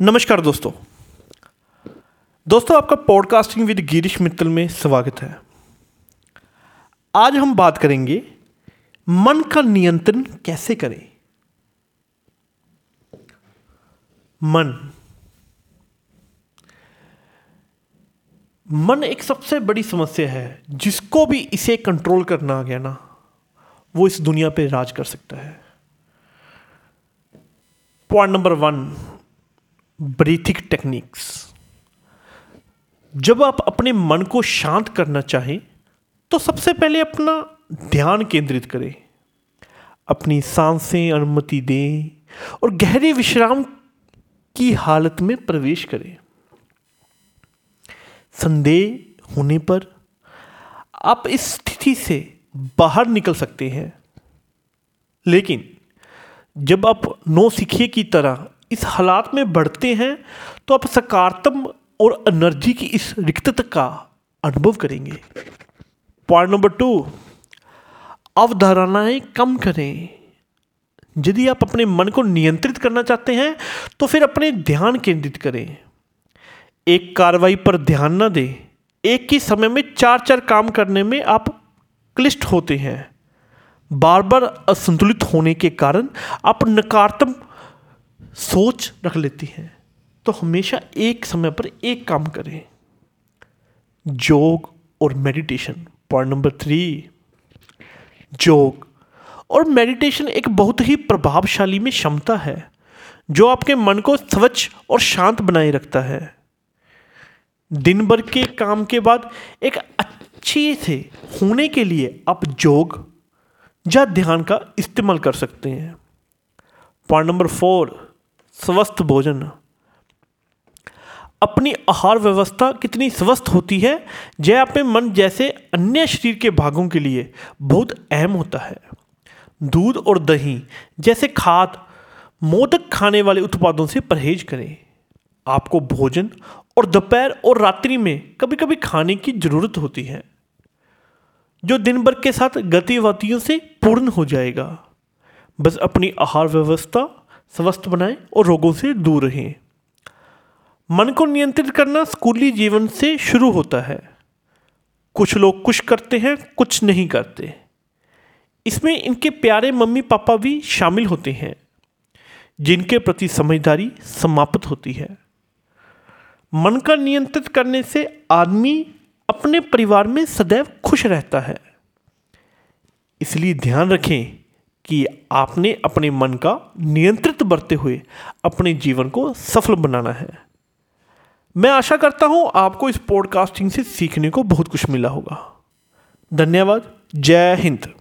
नमस्कार दोस्तों। दोस्तों, आपका पॉडकास्टिंग विद गिरीश मित्तल में स्वागत है। आज हम बात करेंगे, मन का नियंत्रण कैसे करें? मन। मन एक सबसे बड़ी समस्या है, जिसको भी इसे कंट्रोल करना आ गया ना, वो इस दुनिया पे राज कर सकता है। Point number one breathing techniques जब आप अपने मन को शांत करना चाहें तो सबसे पहले अपना ध्यान केंद्रित करें। अपनी साँसें अनुमति दें और गहरे विश्राम की हालत में प्रवेश करें। संदेह होने पर आप इस स्थिति से बाहर निकल सकते हैं। लेकिन जब आप नौ सीखिए की तरह इस हालात में बढ़ते हैं तो आप सकारात्मक और एनर्जी की इस रिक्तता का अनुभव करेंगे। पॉइंट नंबर टू अवधारणाएँ कम करें। यदि आप अपने मन को नियंत्रित करना चाहते हैं तो फिर अपने ध्यान केंद्रित करें। एक कार्रवाई पर ध्यान न दें। एक ही समय में चार चार काम करने में आप क्लिष्ट होते हैं। बार बार असंतुलित होने के कारण आप नकारात्मक सोच रख लेती हैं तो हमेशा एक समय पर एक काम करें। योग और मेडिटेशन पॉइंट नंबर थ्री योग और मेडिटेशन एक बहुत ही प्रभावशाली में क्षमता है, जो आपके मन को स्वच्छ और शांत बनाए रखता है। दिन भर के काम के बाद एक अच्छे से होने के लिए आप योग या ध्यान का इस्तेमाल कर सकते हैं। पॉइंट नंबर फोर स्वस्थ भोजन। अपनी आहार व्यवस्था कितनी स्वस्थ होती है यह अपने मन जैसे अन्य शरीर के भागों के लिए बहुत अहम होता है। दूध और दही जैसे खाद मोदक खाने वाले उत्पादों से परहेज करें। आपको भोजन और दोपहर और रात्रि में कभी कभी खाने की ज़रूरत होती है, जो दिन भर के साथ गतिविधियों से पूर्ण हो जाएगा। बस अपनी आहार व्यवस्था स्वस्थ बनाएँ और रोगों से दूर रहें। मन को नियंत्रित करना स्कूली जीवन से शुरू होता है। कुछ लोग कुछ करते हैं, कुछ नहीं करते। इसमें इनके प्यारे मम्मी पापा भी शामिल होते हैं, जिनके प्रति समझदारी समाप्त होती है। मन का नियंत्रित करने से आदमी अपने परिवार में सदैव खुश रहता है। इसलिए ध्यान रखें कि आपने अपने मन का नियंत्रित बरते हुए अपने जीवन को सफल बनाना है। मैं आशा करता हूँ आपको इस पॉडकास्टिंग से सीखने को बहुत कुछ मिला होगा। धन्यवाद। जय हिंद।